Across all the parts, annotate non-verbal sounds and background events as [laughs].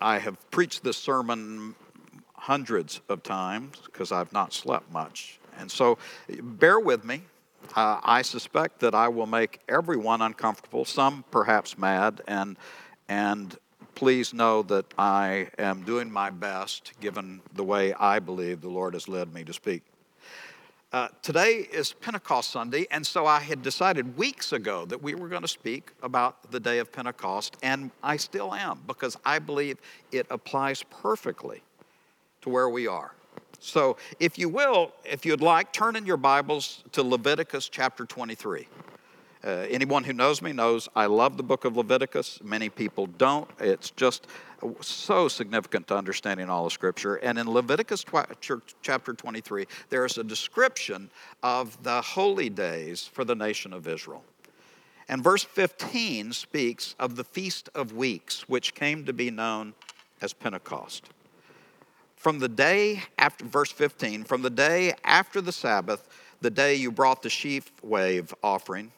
I have preached this sermon hundreds of times because I've not slept much. And so bear with me. Uh, I suspect that I will make everyone uncomfortable, some perhaps mad, and, and please know that I am doing my best given the way I believe the Lord has led me to speak. Uh, today is Pentecost Sunday, and so I had decided weeks ago that we were going to speak about the day of Pentecost, and I still am because I believe it applies perfectly to where we are. So, if you will, if you'd like, turn in your Bibles to Leviticus chapter 23. Uh, anyone who knows me knows I love the book of Leviticus. Many people don't. It's just so significant to understanding all of Scripture. And in Leviticus chapter 23, there is a description of the holy days for the nation of Israel. And verse 15 speaks of the Feast of Weeks, which came to be known as Pentecost. From the day after, verse 15, from the day after the Sabbath, the day you brought the sheaf wave offering,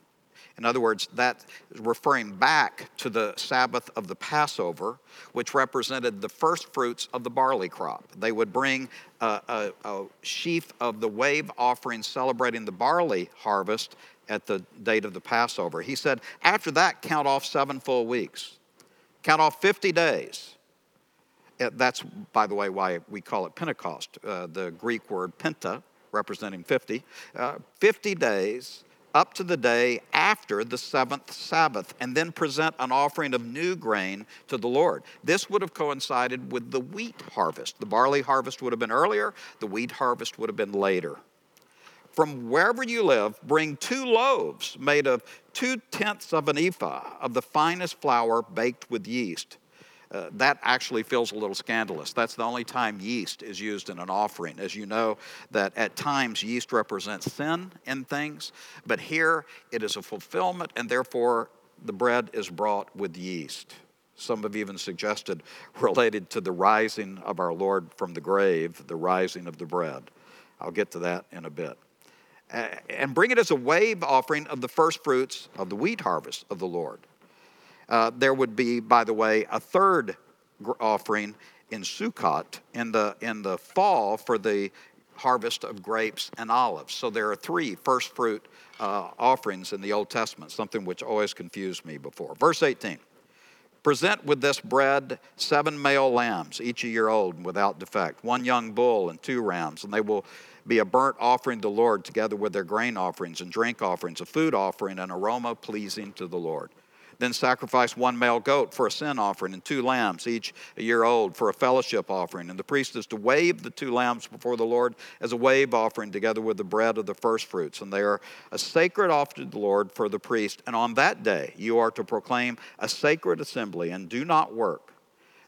in other words, that referring back to the Sabbath of the Passover, which represented the first fruits of the barley crop. They would bring a, a, a sheaf of the wave offering celebrating the barley harvest at the date of the Passover. He said, after that, count off seven full weeks, count off 50 days. Uh, that's, by the way, why we call it Pentecost, uh, the Greek word penta, representing 50. Uh, 50 days up to the day after the seventh Sabbath, and then present an offering of new grain to the Lord. This would have coincided with the wheat harvest. The barley harvest would have been earlier, the wheat harvest would have been later. From wherever you live, bring two loaves made of two tenths of an ephah of the finest flour baked with yeast uh, that actually feels a little scandalous. That's the only time yeast is used in an offering. As you know, that at times yeast represents sin in things, but here it is a fulfillment, and therefore the bread is brought with yeast. Some have even suggested [laughs] related to the rising of our Lord from the grave, the rising of the bread. I'll get to that in a bit. and bring it as a wave offering of the first fruits of the wheat harvest of the Lord. Uh, there would be, by the way, a third offering in Sukkot in the, in the fall for the harvest of grapes and olives. So there are three first fruit uh, offerings in the Old Testament, something which always confused me before. Verse 18 Present with this bread seven male lambs, each a year old and without defect, one young bull and two rams, and they will be a burnt offering to the Lord together with their grain offerings and drink offerings, a food offering, an aroma pleasing to the Lord. Then sacrifice one male goat for a sin offering and two lambs, each a year old, for a fellowship offering. And the priest is to wave the two lambs before the Lord as a wave offering together with the bread of the firstfruits. And they are a sacred offering to the Lord for the priest. And on that day you are to proclaim a sacred assembly and do not work.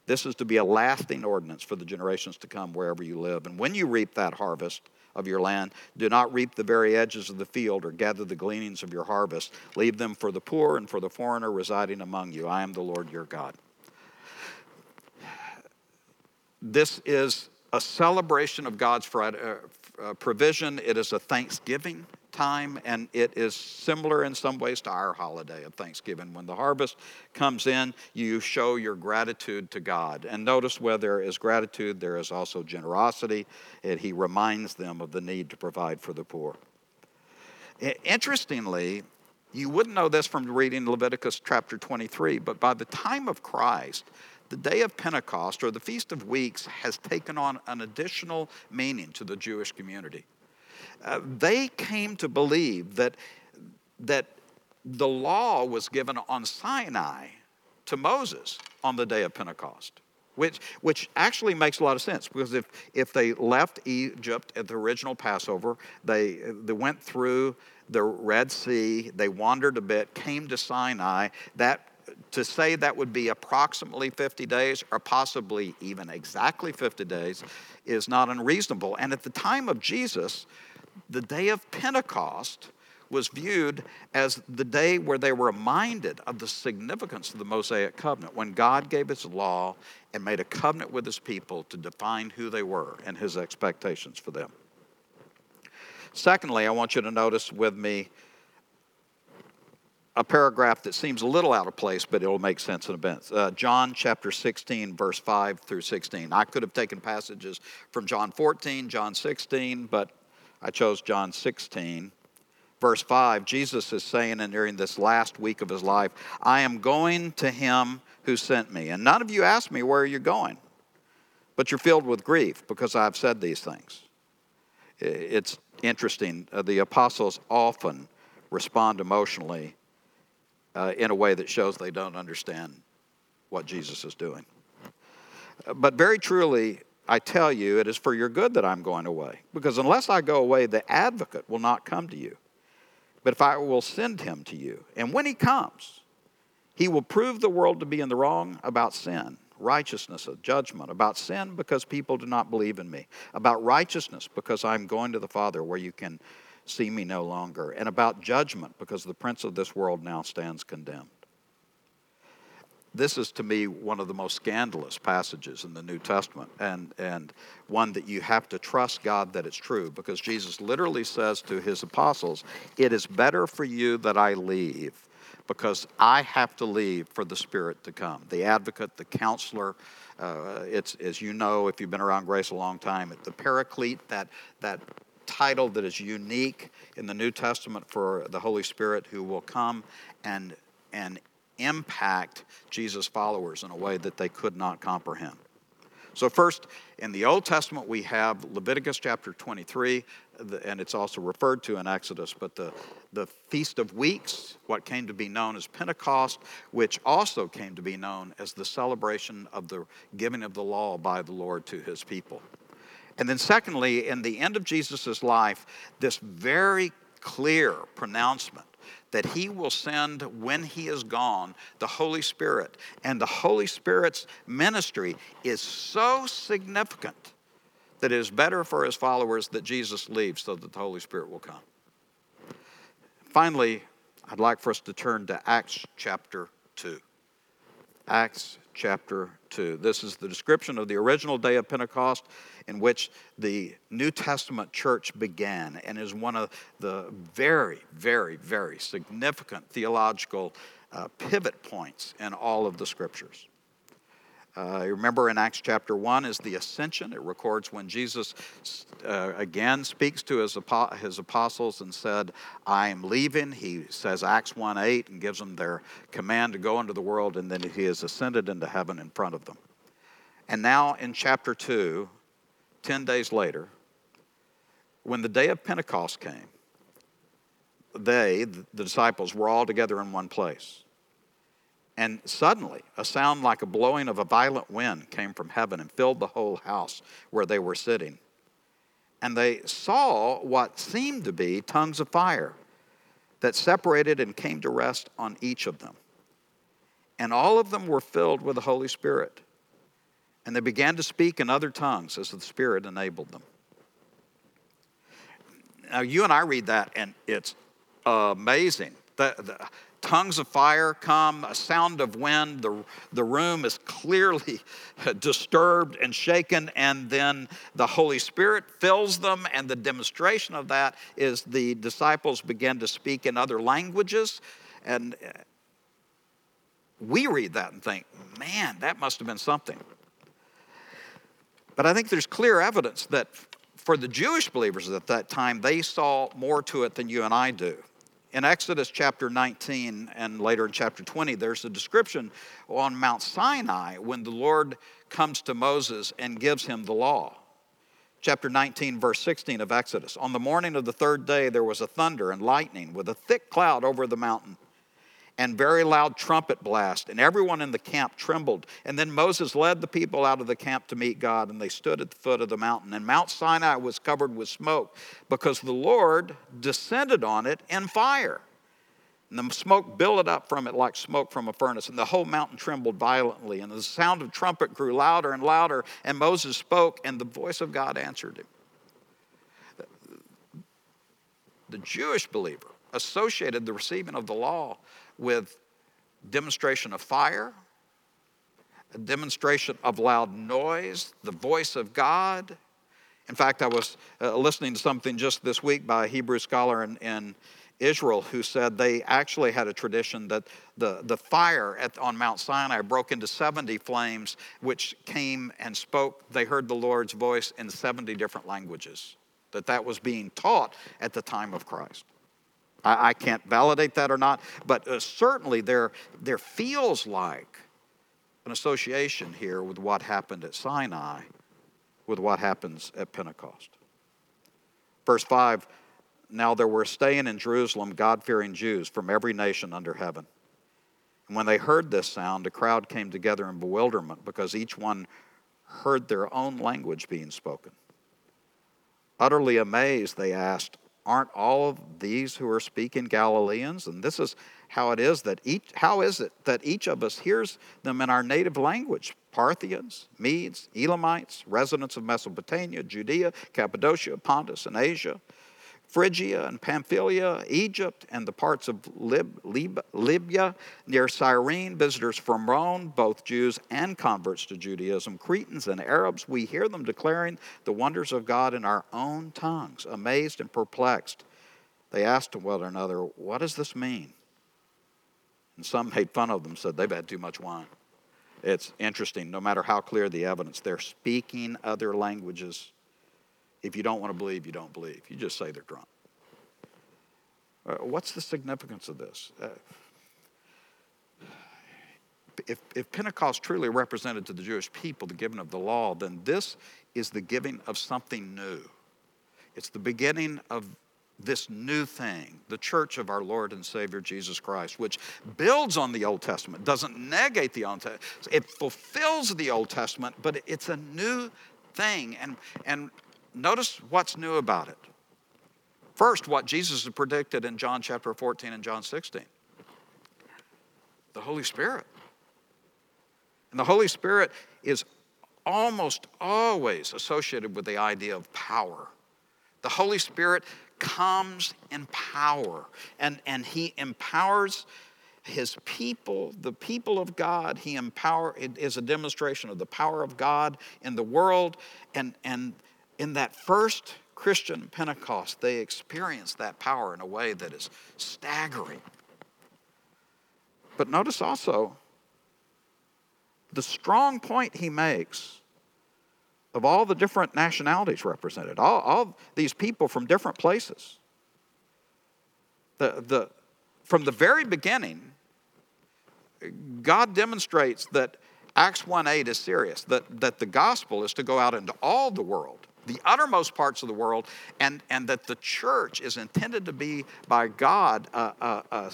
This is to be a lasting ordinance for the generations to come wherever you live. And when you reap that harvest, of your land. Do not reap the very edges of the field or gather the gleanings of your harvest. Leave them for the poor and for the foreigner residing among you. I am the Lord your God. This is a celebration of God's uh, uh, provision, it is a thanksgiving time, and it is similar in some ways to our holiday of Thanksgiving. When the harvest comes in, you show your gratitude to God. And notice where there is gratitude, there is also generosity, and He reminds them of the need to provide for the poor. Interestingly, you wouldn't know this from reading Leviticus chapter 23, but by the time of Christ, the day of Pentecost or the Feast of Weeks has taken on an additional meaning to the Jewish community. Uh, they came to believe that, that the law was given on Sinai to Moses on the day of Pentecost. Which, which actually makes a lot of sense because if, if they left Egypt at the original Passover, they, they went through the Red Sea, they wandered a bit, came to Sinai, that to say that would be approximately 50 days or possibly even exactly 50 days is not unreasonable. And at the time of Jesus, the day of Pentecost was viewed as the day where they were reminded of the significance of the Mosaic covenant, when God gave his law and made a covenant with his people to define who they were and his expectations for them. Secondly, I want you to notice with me a paragraph that seems a little out of place, but it'll make sense in a bit. Uh, John chapter 16, verse 5 through 16. I could have taken passages from John 14, John 16, but I chose John 16. Verse 5, Jesus is saying, and during this last week of his life, I am going to him who sent me. And none of you asked me, Where are you going? But you're filled with grief because I've said these things. It's interesting. Uh, the apostles often respond emotionally uh, in a way that shows they don't understand what Jesus is doing. But very truly, I tell you, it is for your good that I'm going away. Because unless I go away, the advocate will not come to you. But if I will send him to you, and when he comes, he will prove the world to be in the wrong about sin, righteousness, of judgment, about sin because people do not believe in me, about righteousness because I'm going to the Father where you can see me no longer, and about judgment because the prince of this world now stands condemned. This is to me one of the most scandalous passages in the New Testament, and, and one that you have to trust God that it's true, because Jesus literally says to his apostles, It is better for you that I leave, because I have to leave for the Spirit to come. The advocate, the counselor, uh, it's, as you know, if you've been around grace a long time, the paraclete, that, that title that is unique in the New Testament for the Holy Spirit who will come and, and impact Jesus' followers in a way that they could not comprehend. So, first, in the Old Testament, we have Leviticus chapter 23, and it's also referred to in Exodus, but the, the Feast of Weeks, what came to be known as Pentecost, which also came to be known as the celebration of the giving of the law by the Lord to his people. And then, secondly, in the end of Jesus' life, this very clear pronouncement that he will send when he is gone the Holy Spirit. And the Holy Spirit's ministry is so significant that it is better for his followers that Jesus leaves so that the Holy Spirit will come. Finally, I'd like for us to turn to Acts chapter 2. Acts chapter 2. This is the description of the original day of Pentecost in which the New Testament church began and is one of the very, very, very significant theological uh, pivot points in all of the scriptures. Uh, remember in Acts chapter 1 is the ascension. It records when Jesus uh, again speaks to his, his apostles and said, I am leaving. He says Acts 1 8 and gives them their command to go into the world, and then he has ascended into heaven in front of them. And now in chapter 2, 10 days later, when the day of Pentecost came, they, the disciples, were all together in one place. And suddenly, a sound like a blowing of a violent wind came from heaven and filled the whole house where they were sitting. And they saw what seemed to be tongues of fire that separated and came to rest on each of them. And all of them were filled with the Holy Spirit. And they began to speak in other tongues as the Spirit enabled them. Now, you and I read that, and it's amazing. The, the, tongues of fire come, a sound of wind. The, the room is clearly [laughs] disturbed and shaken, and then the Holy Spirit fills them. And the demonstration of that is the disciples begin to speak in other languages. And uh, we read that and think, man, that must have been something. But I think there's clear evidence that for the Jewish believers at that time, they saw more to it than you and I do. In Exodus chapter 19 and later in chapter 20, there's a description on Mount Sinai when the Lord comes to Moses and gives him the law. Chapter 19, verse 16 of Exodus. On the morning of the third day, there was a thunder and lightning with a thick cloud over the mountain and very loud trumpet blast, and everyone in the camp trembled. And then Moses led the people out of the camp to meet God, and they stood at the foot of the mountain. And Mount Sinai was covered with smoke because the Lord descended on it in fire. And the smoke billowed up from it like smoke from a furnace, and the whole mountain trembled violently. And the sound of trumpet grew louder and louder, and Moses spoke, and the voice of God answered him. The Jewish believer associated the receiving of the law with demonstration of fire, a demonstration of loud noise, the voice of God. In fact, I was uh, listening to something just this week by a Hebrew scholar in, in, Israel who said they actually had a tradition that the, the fire at, on Mount Sinai broke into 70 flames, which came and spoke. They heard the Lord's voice in 70 different languages, that that was being taught at the time of Christ. I, I can't validate that or not, but uh, certainly there, there feels like an association here with what happened at Sinai with what happens at Pentecost. Verse 5 Now there were staying in Jerusalem God fearing Jews from every nation under heaven. And when they heard this sound, a crowd came together in bewilderment because each one heard their own language being spoken. Utterly amazed, they asked, Aren't all of these who are speaking Galileans? And this is how it is that each how is it that each of us hears them in our native language parthians medes elamites residents of mesopotamia judea cappadocia pontus and asia phrygia and pamphylia egypt and the parts of Lib, Lib, libya near cyrene visitors from rome both jews and converts to judaism cretans and arabs we hear them declaring the wonders of god in our own tongues amazed and perplexed they asked one another what does this mean and some made fun of them, said they've had too much wine. It's interesting, no matter how clear the evidence, they're speaking other languages. If you don't want to believe, you don't believe. You just say they're drunk. Uh, what's the significance of this? Uh, if, if Pentecost truly represented to the Jewish people the giving of the law, then this is the giving of something new. It's the beginning of this new thing, the church of our Lord and Savior Jesus Christ, which builds on the Old Testament, doesn't negate the Old Testament. It fulfills the Old Testament, but it's a new thing. And, and notice what's new about it. First, what Jesus had predicted in John chapter 14 and John 16 the Holy Spirit. And the Holy Spirit is almost always associated with the idea of power. The Holy Spirit comes in power, and, and he empowers his people, the people of God. He empower it is a demonstration of the power of God in the world. And, and in that first Christian Pentecost, they experienced that power in a way that is staggering. But notice also the strong point he makes of all the different nationalities represented, all, all these people from different places. The, the, from the very beginning, God demonstrates that Acts 1 8 is serious, that, that the gospel is to go out into all the world, the uttermost parts of the world, and, and that the church is intended to be by God a, a, a,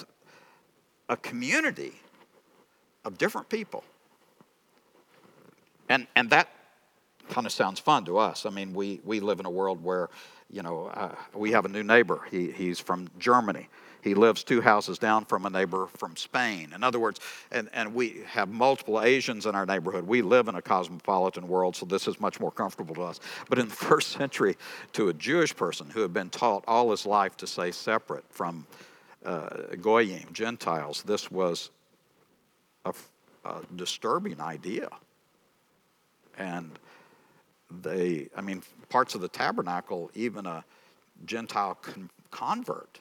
a community of different people. And, and that kind of sounds fun to us. I mean, we, we live in a world where, you know, uh, we have a new neighbor. He, he's from Germany. He lives two houses down from a neighbor from Spain. In other words, and, and we have multiple Asians in our neighborhood. We live in a cosmopolitan world, so this is much more comfortable to us. But in the [laughs] first century, to a Jewish person who had been taught all his life to stay separate from uh, Goyim, Gentiles, this was a, a disturbing idea. And they, I mean, parts of the tabernacle, even a Gentile con- convert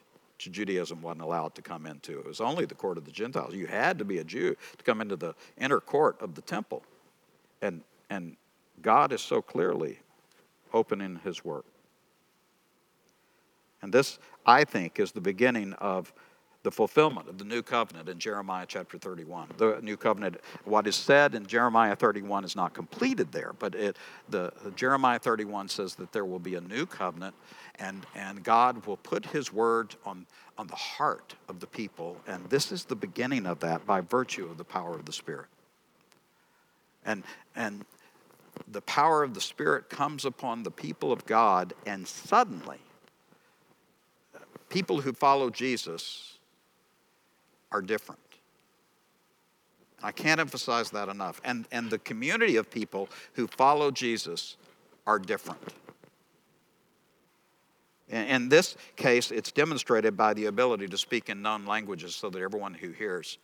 Judaism wasn't allowed to come into. It was only the court of the Gentiles. You had to be a Jew to come into the inner court of the temple. And, and God is so clearly opening his work. And this, I think, is the beginning of the fulfillment of the new covenant in Jeremiah chapter 31. The new covenant, what is said in Jeremiah 31 is not completed there, but it, the, Jeremiah 31 says that there will be a new covenant and, and God will put his word on, on the heart of the people. And this is the beginning of that by virtue of the power of the Spirit. And, and the power of the Spirit comes upon the people of God, and suddenly, people who follow Jesus are different. I can't emphasize that enough. And, and the community of people who follow Jesus are different. In, in this case, it's demonstrated by the ability to speak in known languages so that everyone who hears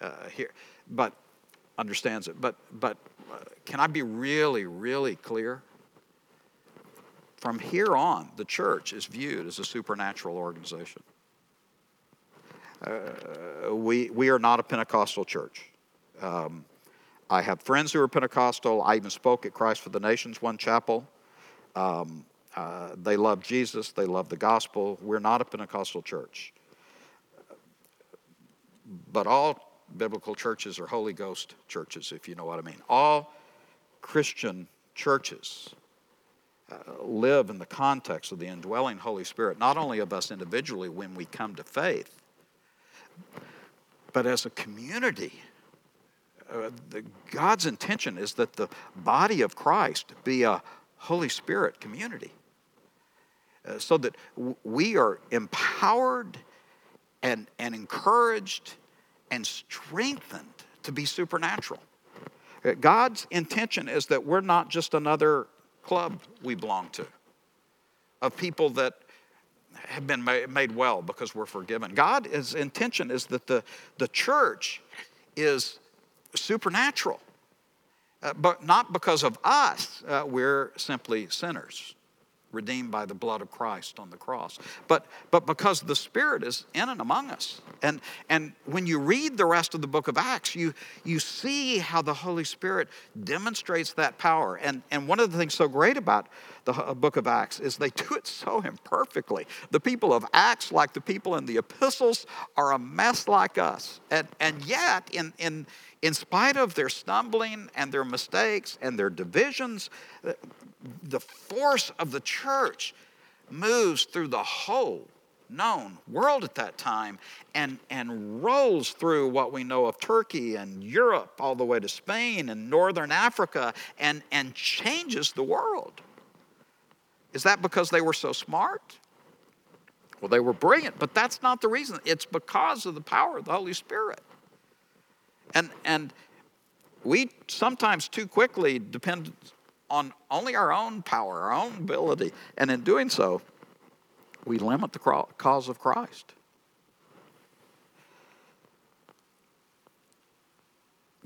uh, hear, but understands it. But, but uh, can I be really, really clear? From here on, the church is viewed as a supernatural organization. Uh, we, we are not a Pentecostal church. Um, I have friends who are Pentecostal. I even spoke at Christ for the Nations one chapel. Um, uh, they love Jesus, they love the gospel. We're not a Pentecostal church. But all biblical churches are Holy Ghost churches, if you know what I mean. All Christian churches uh, live in the context of the indwelling Holy Spirit, not only of us individually when we come to faith, but as a community. Uh, the, God's intention is that the body of Christ be a Holy Spirit community. Uh, so that w- we are empowered and, and encouraged and strengthened to be supernatural. Uh, God's intention is that we're not just another club we belong to of people that have been made well because we're forgiven. God's intention is that the, the church is supernatural, uh, but not because of us. Uh, we're simply sinners redeemed by the blood of Christ on the cross, but, but because the Spirit is in and among us. And, and when you read the rest of the book of Acts, you, you see how the Holy Spirit demonstrates that power. And, and one of the things so great about the uh, book of Acts is they do it so imperfectly. The people of Acts, like the people in the epistles, are a mess like us. And, and yet, in, in, in spite of their stumbling and their mistakes and their divisions, the force of the church moves through the whole known world at that time and, and rolls through what we know of Turkey and Europe all the way to Spain and northern Africa and, and changes the world. Is that because they were so smart? Well, they were brilliant, but that's not the reason. It's because of the power of the Holy Spirit. And, and we sometimes too quickly depend on only our own power, our own ability. And in doing so, we limit the cause of Christ.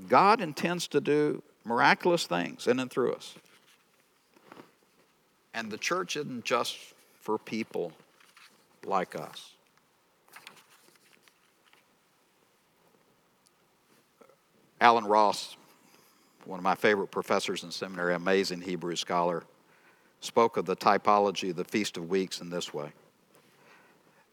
God intends to do miraculous things in and through us. And the church isn't just for people like us. Allen Ross one of my favorite professors in seminary, amazing Hebrew scholar, spoke of the typology of the Feast of Weeks in this way.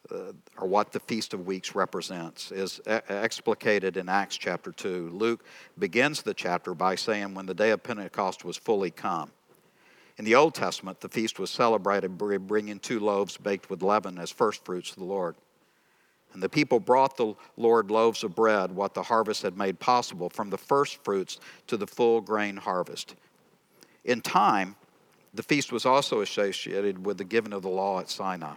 Uh, or what the Feast of Weeks represents, is e- explicated in Acts chapter 2. Luke begins the chapter by saying, When the day of Pentecost was fully come. In the Old Testament, the feast was celebrated by bringing two loaves baked with leaven as first fruits to the Lord. And the people brought the Lord loaves of bread, what the harvest had made possible, from the first fruits to the full grain harvest. In time, the feast was also associated with the giving of the law at Sinai.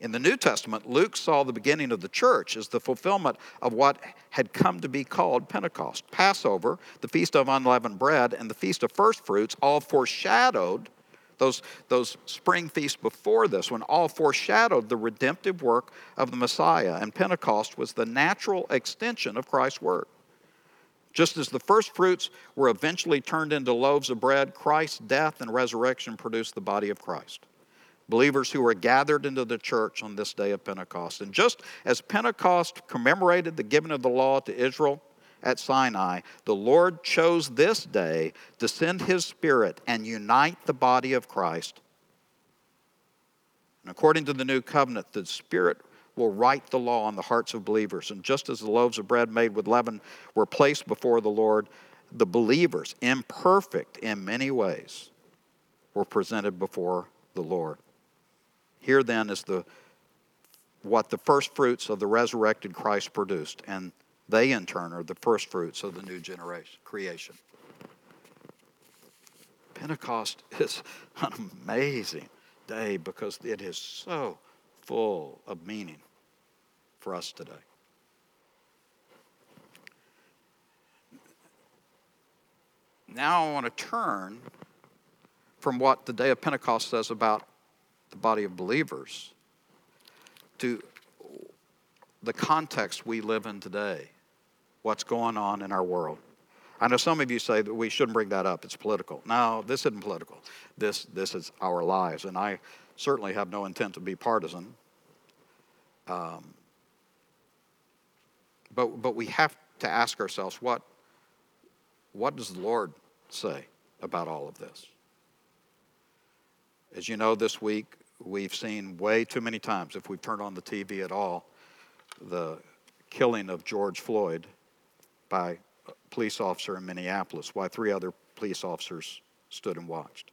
In the New Testament, Luke saw the beginning of the church as the fulfillment of what had come to be called Pentecost. Passover, the Feast of Unleavened Bread, and the Feast of First Fruits all foreshadowed those, those spring feasts before this one all foreshadowed the redemptive work of the Messiah, and Pentecost was the natural extension of Christ's work. Just as the first fruits were eventually turned into loaves of bread, Christ's death and resurrection produced the body of Christ. Believers who were gathered into the church on this day of Pentecost. And just as Pentecost commemorated the giving of the law to Israel, at Sinai, the Lord chose this day to send his Spirit and unite the body of Christ. And according to the new covenant, the Spirit will write the law on the hearts of believers. And just as the loaves of bread made with leaven were placed before the Lord, the believers, imperfect in many ways, were presented before the Lord. Here then is the what the first fruits of the resurrected Christ produced. And they, in turn, are the first fruits of the new generation, creation. Pentecost [laughs] is an amazing day because it is so full of meaning for us today. Now I want to turn from what the day of Pentecost says about the body of believers to the context we live in today what's going on in our world. I know some of you say that we shouldn't bring that up. It's political. No, this isn't political. This, this is our lives. And I certainly have no intent to be partisan. Um, but, but we have to ask ourselves what, what does the Lord say about all of this? As you know, this week we've seen way too many times, if we've turned on the TV at all, the killing of George Floyd by a police officer in Minneapolis, while three other police officers stood and watched.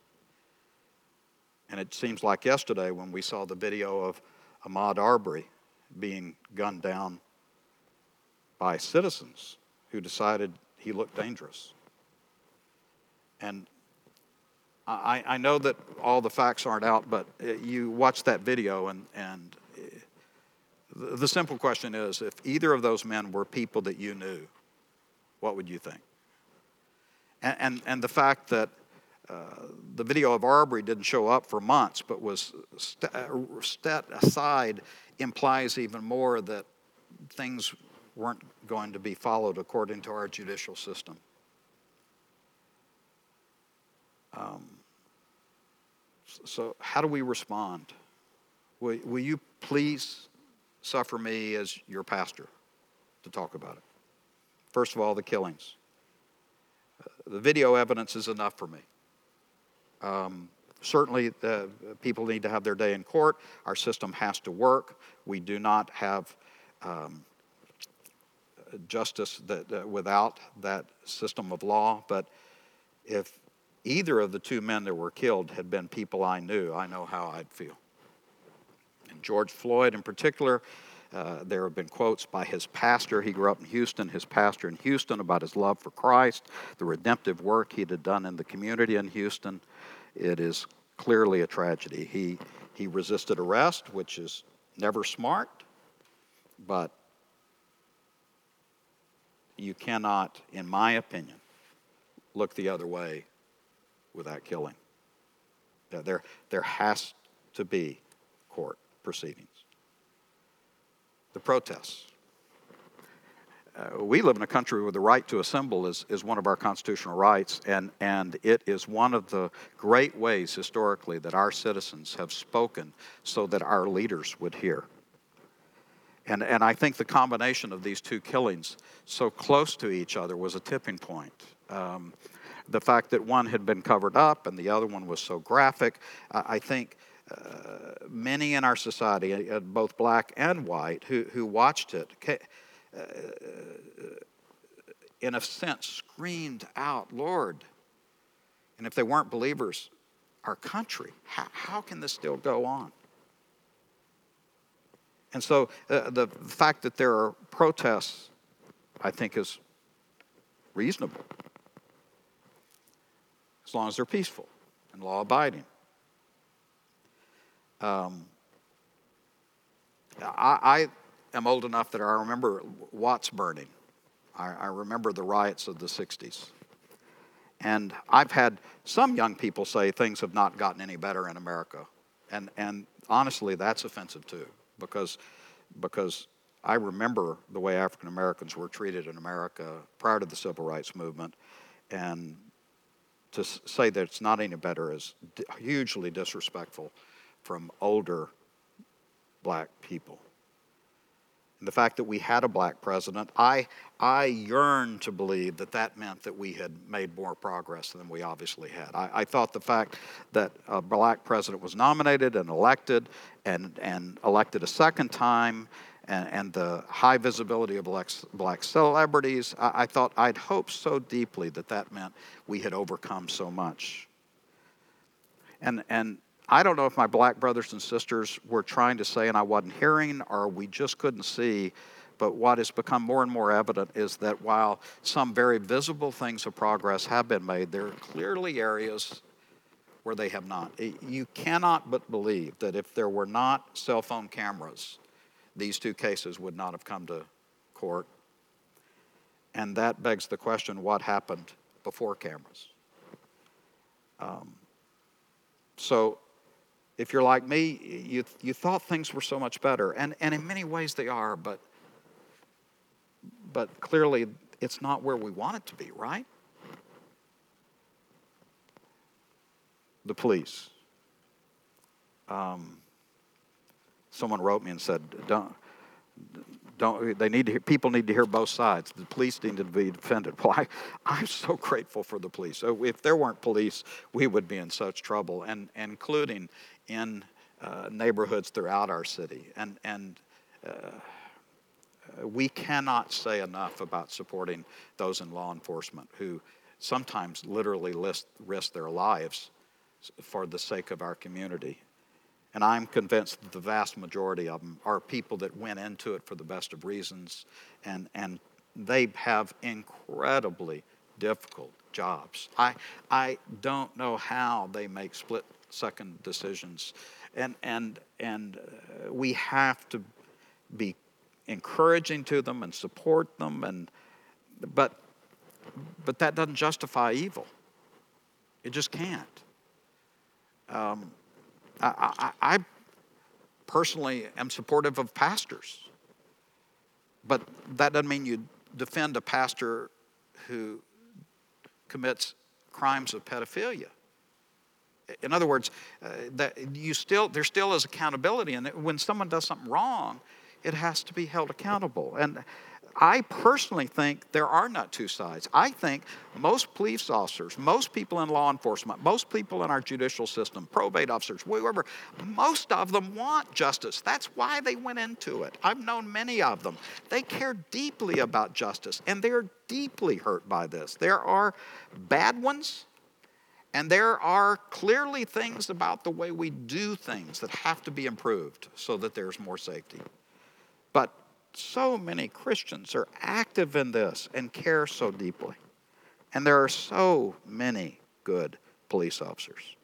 And it seems like yesterday when we saw the video of Ahmaud Arbery being gunned down by citizens who decided he looked dangerous. And I, I know that all the facts aren't out, but uh, you watch that video, and, and uh, the simple question is if either of those men were people that you knew, what would you think? And, and, and the fact that uh, the video of Arbery didn't show up for months, but was st- uh, set aside, implies even more that things weren't going to be followed according to our judicial system. Um, so, how do we respond? Will, will you please suffer me as your pastor to talk about it? First of all, the killings. Uh, the video evidence is enough for me. Um, certainly, the people need to have their day in court. Our system has to work. We do not have um, justice that, uh, without that system of law. But if either of the two men that were killed had been people I knew, I know how I'd feel. And George Floyd, in particular, uh, there have been quotes by his pastor. He grew up in Houston, his pastor in Houston, about his love for Christ, the redemptive work he had done in the community in Houston. It is clearly a tragedy. He, he resisted arrest, which is never smart, but you cannot, in my opinion, look the other way without killing. There, there has to be court proceedings. The protests. Uh, we live in a country where the right to assemble is, is one of our constitutional rights, and, and it is one of the great ways historically that our citizens have spoken so that our leaders would hear. And, and I think the combination of these two killings so close to each other was a tipping point. Um, the fact that one had been covered up and the other one was so graphic, I think uh, many in our society, uh, both black and white, who, who watched it, uh, in a sense screamed out, Lord. And if they weren't believers, our country, how, how can this still go on? And so uh, the fact that there are protests, I think, is reasonable as long as they're peaceful and law abiding. Um, I, I, am old enough that I remember Watts burning. I, I remember the riots of the 60s. And I've had some young people say things have not gotten any better in America. And, and honestly, that's offensive too because, because I remember the way African Americans were treated in America prior to the civil rights movement, and to say that it's not any better is hugely disrespectful from older black people. And the fact that we had a black president, I, I yearn to believe that that meant that we had made more progress than we obviously had. I, I thought the fact that a black president was nominated and elected and, and elected a second time and, and the high visibility of black, black celebrities, I, I thought I'd hoped so deeply that that meant we had overcome so much. And, and I don't know if my black brothers and sisters were trying to say and I wasn't hearing, or we just couldn't see. But what has become more and more evident is that while some very visible things of progress have been made, there are clearly areas where they have not. You cannot but believe that if there were not cell phone cameras, these two cases would not have come to court. And that begs the question what happened before cameras? Um, so if you're like me, you, you thought things were so much better. And, and in many ways they are, but, but clearly it's not where we want it to be, right? The police. Um, someone wrote me and said, don't, don't they need to hear, people need to hear both sides the police need to be defended [laughs] well I, i'm so grateful for the police so if there weren't police we would be in such trouble and, including in uh, neighborhoods throughout our city and and uh, we cannot say enough about supporting those in law enforcement who sometimes literally list, risk their lives for the sake of our community. And I'm convinced that the vast majority of them are people that went into it for the best of reasons, and, and they have incredibly difficult jobs. I, I don't know how they make split second decisions. And, and, and uh, we have to be encouraging to them and support them, and, but, but that doesn't justify evil. It just can't. Um, I, I, I personally am supportive of pastors, but that doesn't mean you defend a pastor who commits crimes of pedophilia. In other words, uh, that you still there still is accountability, and when someone does something wrong, it has to be held accountable. And I personally think there are not two sides. I think most police officers, most people in law enforcement, most people in our judicial system, probate officers, whoever, most of them want justice. That's why they went into it. I've known many of them. They care deeply about justice and they're deeply hurt by this. There are bad ones. And there are clearly things about the way we do things that have to be improved so that there's more safety. But so many Christians are active in this and care so deeply. And there are so many good police officers.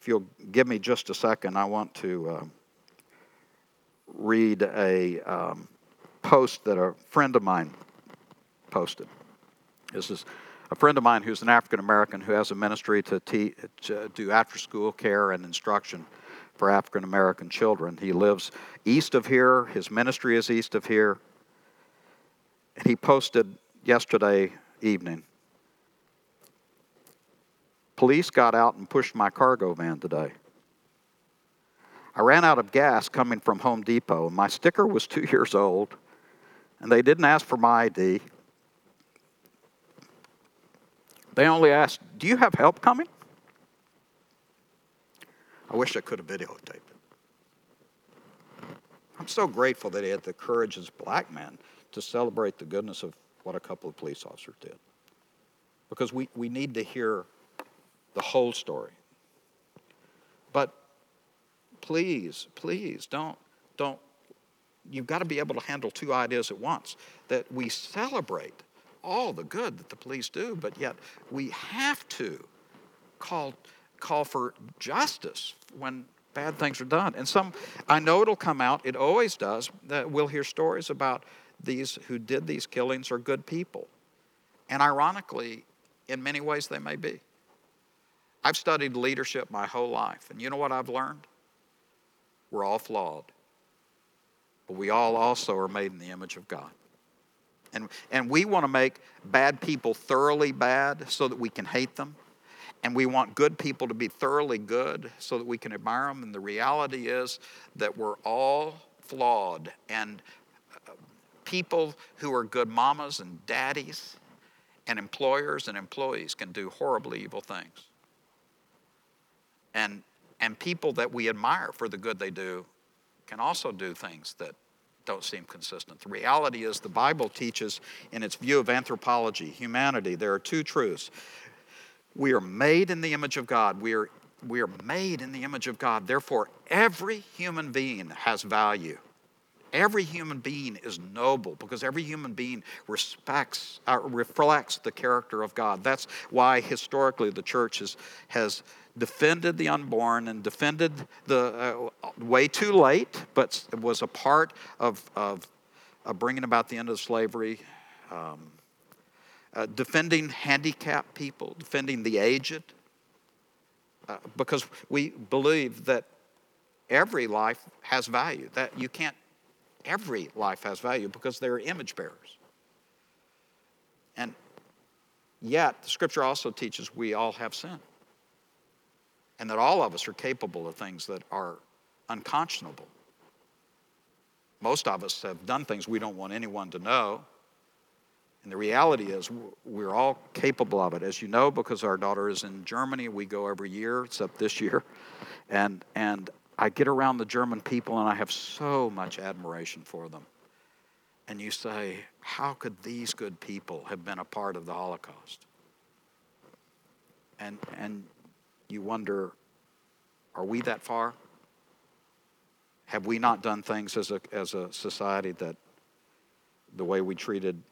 If you'll give me just a second, I want to uh, read a um, post that a friend of mine posted. This is a friend of mine who's an African American who has a ministry to, te- to do after school care and instruction for African American children. He lives east of here, his ministry is east of here. And he posted yesterday evening Police got out and pushed my cargo van today. I ran out of gas coming from Home Depot, my sticker was two [laughs] years old, and they didn't ask for my ID. They only asked, Do you have help coming? I wish I could have videotaped it. I'm so grateful that he had the courage as a black man to celebrate the goodness of what a couple of police officers did. Because we, we need to hear the whole story. But please, please don't, don't, you've got to be able to handle two ideas at once. That we celebrate all the good that the police do, but yet we have to call call for justice when bad things are done. And some, I know it'll come out, it always does, that we'll hear stories about these who did these killings are good people. And ironically, in many ways, they may be. I've studied leadership my whole life, and you know what I've learned? We're all flawed, but we all also are made in the image of God. And, and we want to make bad people thoroughly bad so that we can hate them and we want good people to be thoroughly good so that we can admire them. And the reality is that we're all flawed, and uh, people who are good mamas and daddies and employers and employees can do horribly evil things. And, and people that we admire for the good they do can also do things that don't seem consistent. The reality is, the Bible teaches, in its view of anthropology, humanity, there are two truths. We are made in the image of God. We are, we are made in the image of God. Therefore, every human being has value. Every human being is noble because every human being respects, uh, reflects the character of God. That's why historically the church has, has defended the unborn and defended the uh, way too late, but was a part of, of, of bringing about the end of slavery. Um, uh, defending handicapped people, defending the aged, uh, because we believe that every life has value. That you can't, every life has value because they're image bearers. And yet, the scripture also teaches we all have sin. And that all of us are capable of things that are unconscionable. Most of us have done things we don't want anyone to know. And the reality is, we're all capable of it. As you know, because our daughter is in Germany, we go every year, except this year. And, and I get around the German people and I have so much admiration for them. And you say, how could these good people have been a part of the Holocaust? And, and you wonder, are we that far? Have we not done things as a, as a society that the way we treated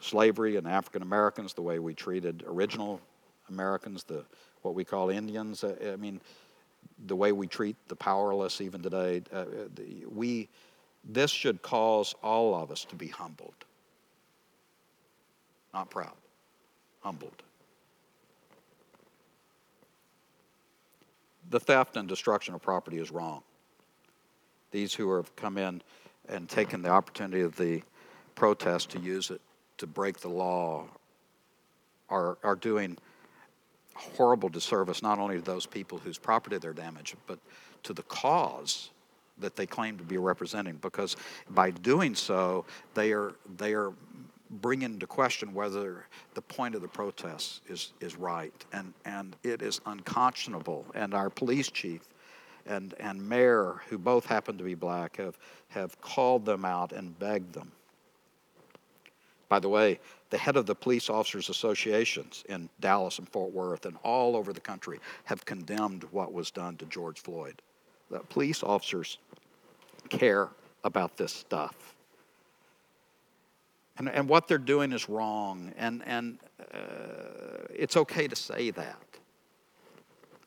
slavery and African Americans, the way we treated original Americans, the what we call Indians. Uh, I mean, the way we treat the powerless even today. Uh, we this should cause all of us to be humbled, not proud, humbled. The theft and destruction of property is wrong. These who have come in and taken the opportunity of the protest to use it to break the law are, are doing horrible disservice not only to those people whose property they're damaged, but to the cause that they claim to be representing. Because by doing so, they are they are bringing into question whether the point of the protest is is right, and and it is unconscionable. And our police chief. And, and mayor, who both happen to be black, have, have called them out and begged them by the way, the head of the police officers associations in Dallas and Fort Worth and all over the country have condemned what was done to George Floyd. The police officers care about this stuff. And, and what they're doing is wrong, and, and uh, it's okay to say that.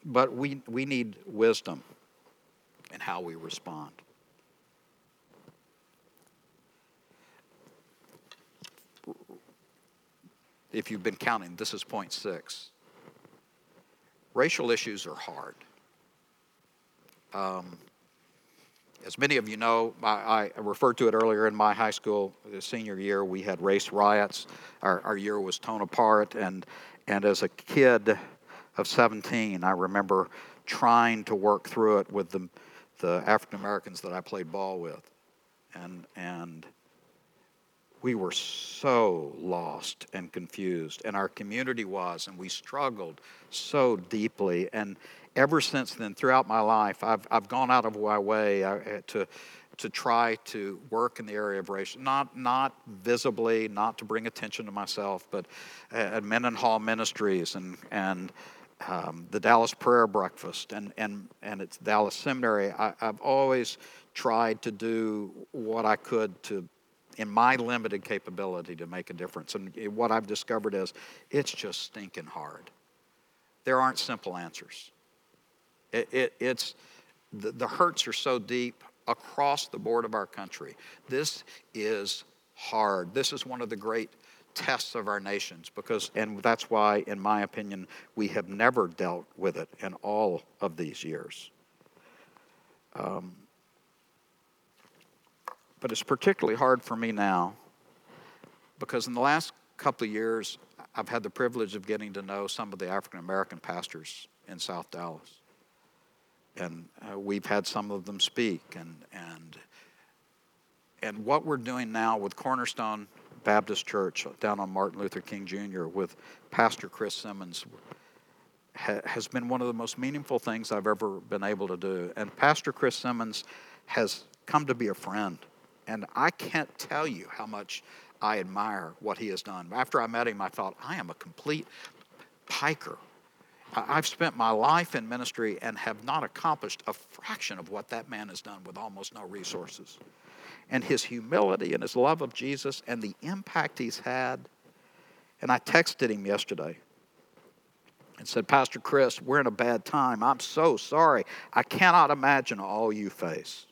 But we, we need wisdom in how we respond. if you've been counting, this is point six. Racial issues are hard. Um, as many of you know, I, I, referred to it earlier in my high school senior year. We had race riots. Our, our year was torn apart, and and as a kid of 17, I remember trying to work through it with the the African Americans that I played ball with, and and we were so lost and confused, and our community was, and we struggled so deeply. And ever since then, throughout my life, I've, I've gone out of my way uh, to, to try to work in the area of race, not, not visibly, not to bring attention to myself, but at Men and Hall Ministries and, and um, the Dallas Prayer Breakfast and, and, and it's Dallas Seminary, I, I've always tried to do what I could to in my limited capability to make a difference. And what I've discovered is it's just stinking hard. There aren't simple answers. It, it, it's the, the hurts are so deep across the board of our country. This is hard. This is one of the great tests of our nations because and that's why in my opinion we have never dealt with it in all of these years um, but it's particularly hard for me now because in the last couple of years, I've had the privilege of getting to know some of the African American pastors in South Dallas. And uh, we've had some of them speak. And, and, and what we're doing now with Cornerstone Baptist Church down on Martin Luther King Jr. with Pastor Chris Simmons ha- has been one of the most meaningful things I've ever been able to do. And Pastor Chris Simmons has come to be a friend and I can't tell you how much I admire what he has done. After I met him, I thought, I am a complete piker. I've spent my life in ministry and have not accomplished a fraction of what that man has done with almost no resources. And his humility and his love of Jesus and the impact he's had. And I texted him yesterday and said, Pastor Chris, we're in a bad time. I'm so sorry. I cannot imagine all you face.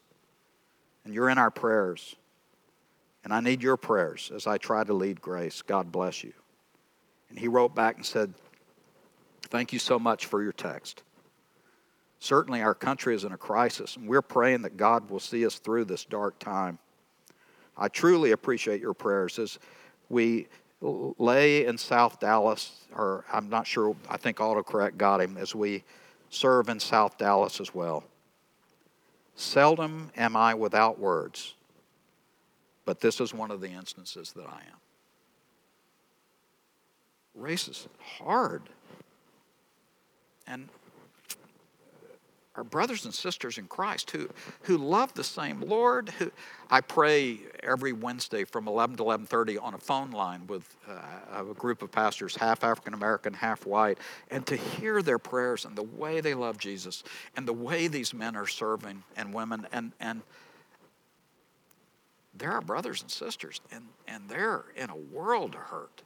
And you're in our prayers. And I need your prayers as I try to lead grace. God bless you. And he wrote back and said, Thank you so much for your text. Certainly, our country is in a crisis, and we're praying that God will see us through this dark time. I truly appreciate your prayers as we lay in South Dallas, or I'm not sure, I think autocorrect got him, as we serve in South Dallas as well. Seldom am I without words But this is one of the instances that I am. Race is hard. And our brothers and sisters in Christ who, who love the same Lord. Who I pray every Wednesday from 11 to 11:30 on a phone line with uh, a group of pastors, half African American, half white, and to hear their prayers and the way they love Jesus and the way these men are serving and women and and they're our brothers and sisters and, and they're in a world of hurt.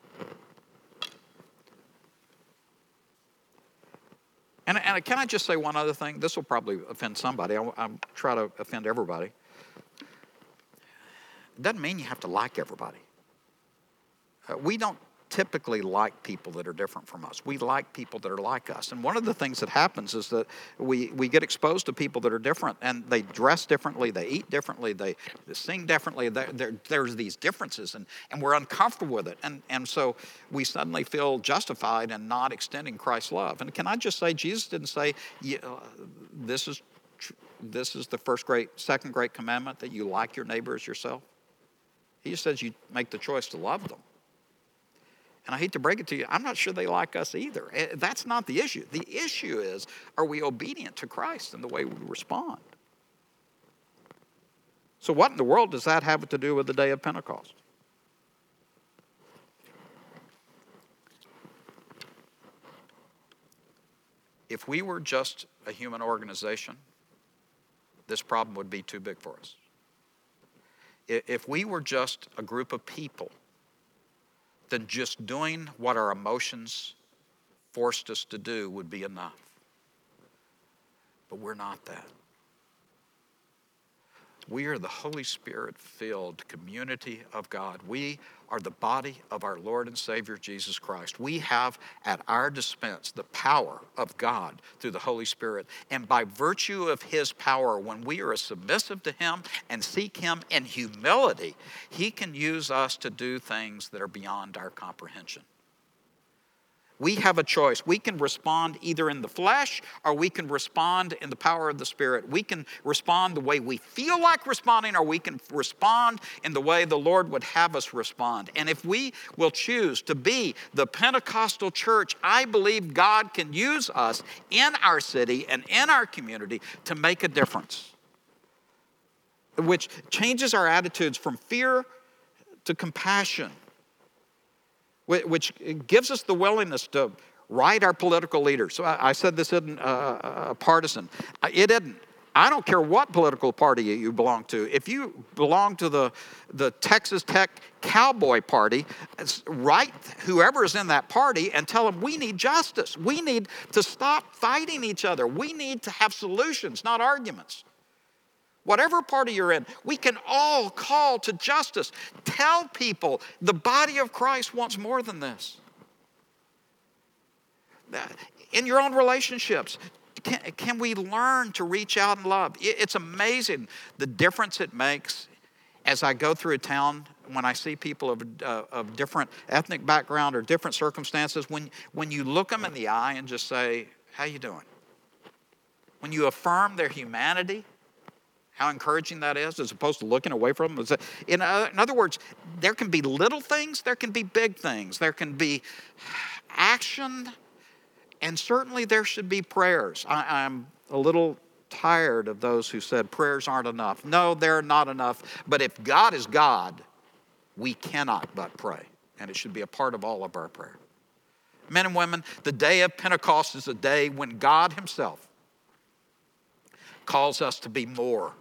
And, and can I just say one other thing? This will probably offend somebody. I, I'm try to offend everybody. It doesn't mean you have to like everybody. Uh, we don't typically like people that are different from us. We like people that are like us. And one of the things that happens is that we, we get exposed to people that are different and they dress differently, they eat differently, they, they sing differently. They're, they're, there's these differences and, and we're uncomfortable with it. And, and so we suddenly feel justified in not extending Christ's love. And can I just say, Jesus didn't say, yeah, uh, this is this is the first great, second great commandment that you like your neighbor as yourself. He just says you make the choice to love them. And I hate to break it to you, I'm not sure they like us either. Eh, that's not the issue. The issue is are we obedient to Christ in the way we respond? So, what in the world does that have to do with the day of Pentecost? If we were just a human organization, this problem would be too big for us. If we were just a group of people then just doing what our emotions forced us to do would be enough. But we're not that. We are the Holy Spirit filled community of God. We are the body of our Lord and Savior Jesus Christ. We have at our dispense the power of God through the Holy Spirit. And by virtue of His power, when we are submissive to Him and seek Him in humility, He can use us to do things that are beyond our comprehension. We have a choice. We can respond either in the flesh or we can respond in the power of the Spirit. We can respond the way we feel like responding or we can respond in the way the Lord would have us respond. And if we will choose to be the Pentecostal church, I believe God can use us in our city and in our community to make a difference, which changes our attitudes from fear to compassion which gives us the willingness to write our political leaders. So I, said this isn't partisan. Uh, it isn't. I don't care what political party you belong to. If you belong to the, the Texas Tech Cowboy Party, write whoever is in that party and tell them we need justice. We need to stop fighting each other. We need to have solutions, not arguments. Whatever party you're in, we can all call to justice. Tell people the body of Christ wants more than this. In your own relationships, can, can we learn to reach out and love? It's amazing the difference it makes as I go through a town when I see people of, uh, of different ethnic background or different circumstances, when, when you look them in the eye and just say, how you doing? When you affirm their humanity, how encouraging that is, as opposed to looking away from them. In, other words, there can be little things, there can be big things, there can be action, and certainly there should be prayers. I, I'm a little tired of those who said prayers aren't enough. No, they're not enough. But if God is God, we cannot but pray, and it should be a part of all of our prayer. Men and women, the day of Pentecost is a day when God Himself calls us to be more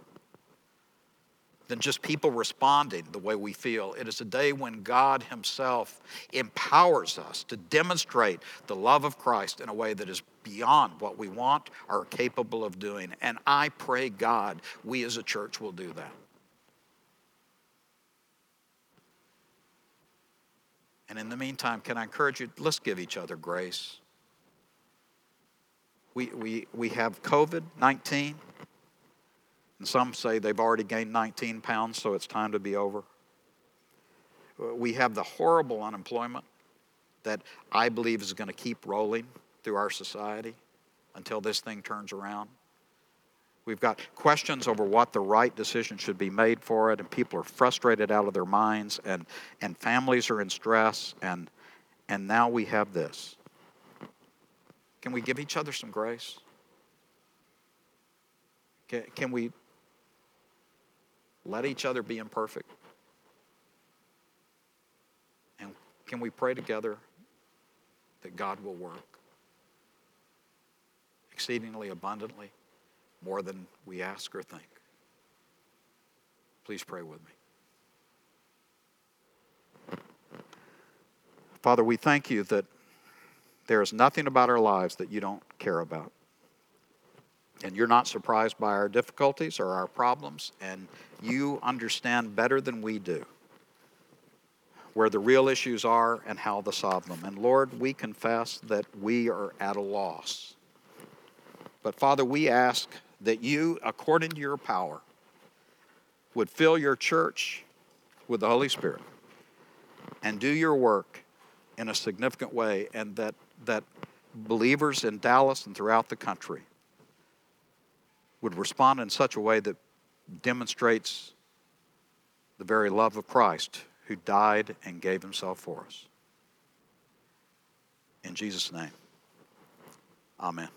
than just people responding the way we feel. It is a day when God Himself empowers us to demonstrate the love of Christ in a way that is beyond what we want or are capable of doing. And I pray, God, we as a church will do that. And in the meantime, can I encourage you, let's give each other grace. We, we, we have COVID 19. And some say they've already gained 19 pounds, so it's time to be over. We have the horrible unemployment that I believe is going to keep rolling through our society until this thing turns around. We've got questions over what the right decision should be made for it, and people are frustrated out of their minds, and, and families are in stress, and, and now we have this. Can we give each other some grace? Can, can we let each other be imperfect? And can we pray together that God will work exceedingly abundantly? more than we ask or think. Please pray with me. Father, we thank you that there is nothing about our lives that you don't care about. And you're not surprised by our difficulties or our problems, and you understand better than we do where the real issues are and how to solve them. And Lord, we confess that we are at a loss. But Father, we ask that you, according to your power, would fill your church with the Holy Spirit and do your work in a significant way, and that, that believers in Dallas and throughout the country would respond in such a way that demonstrates the very love of Christ who died and gave himself for us. In Jesus' name, amen.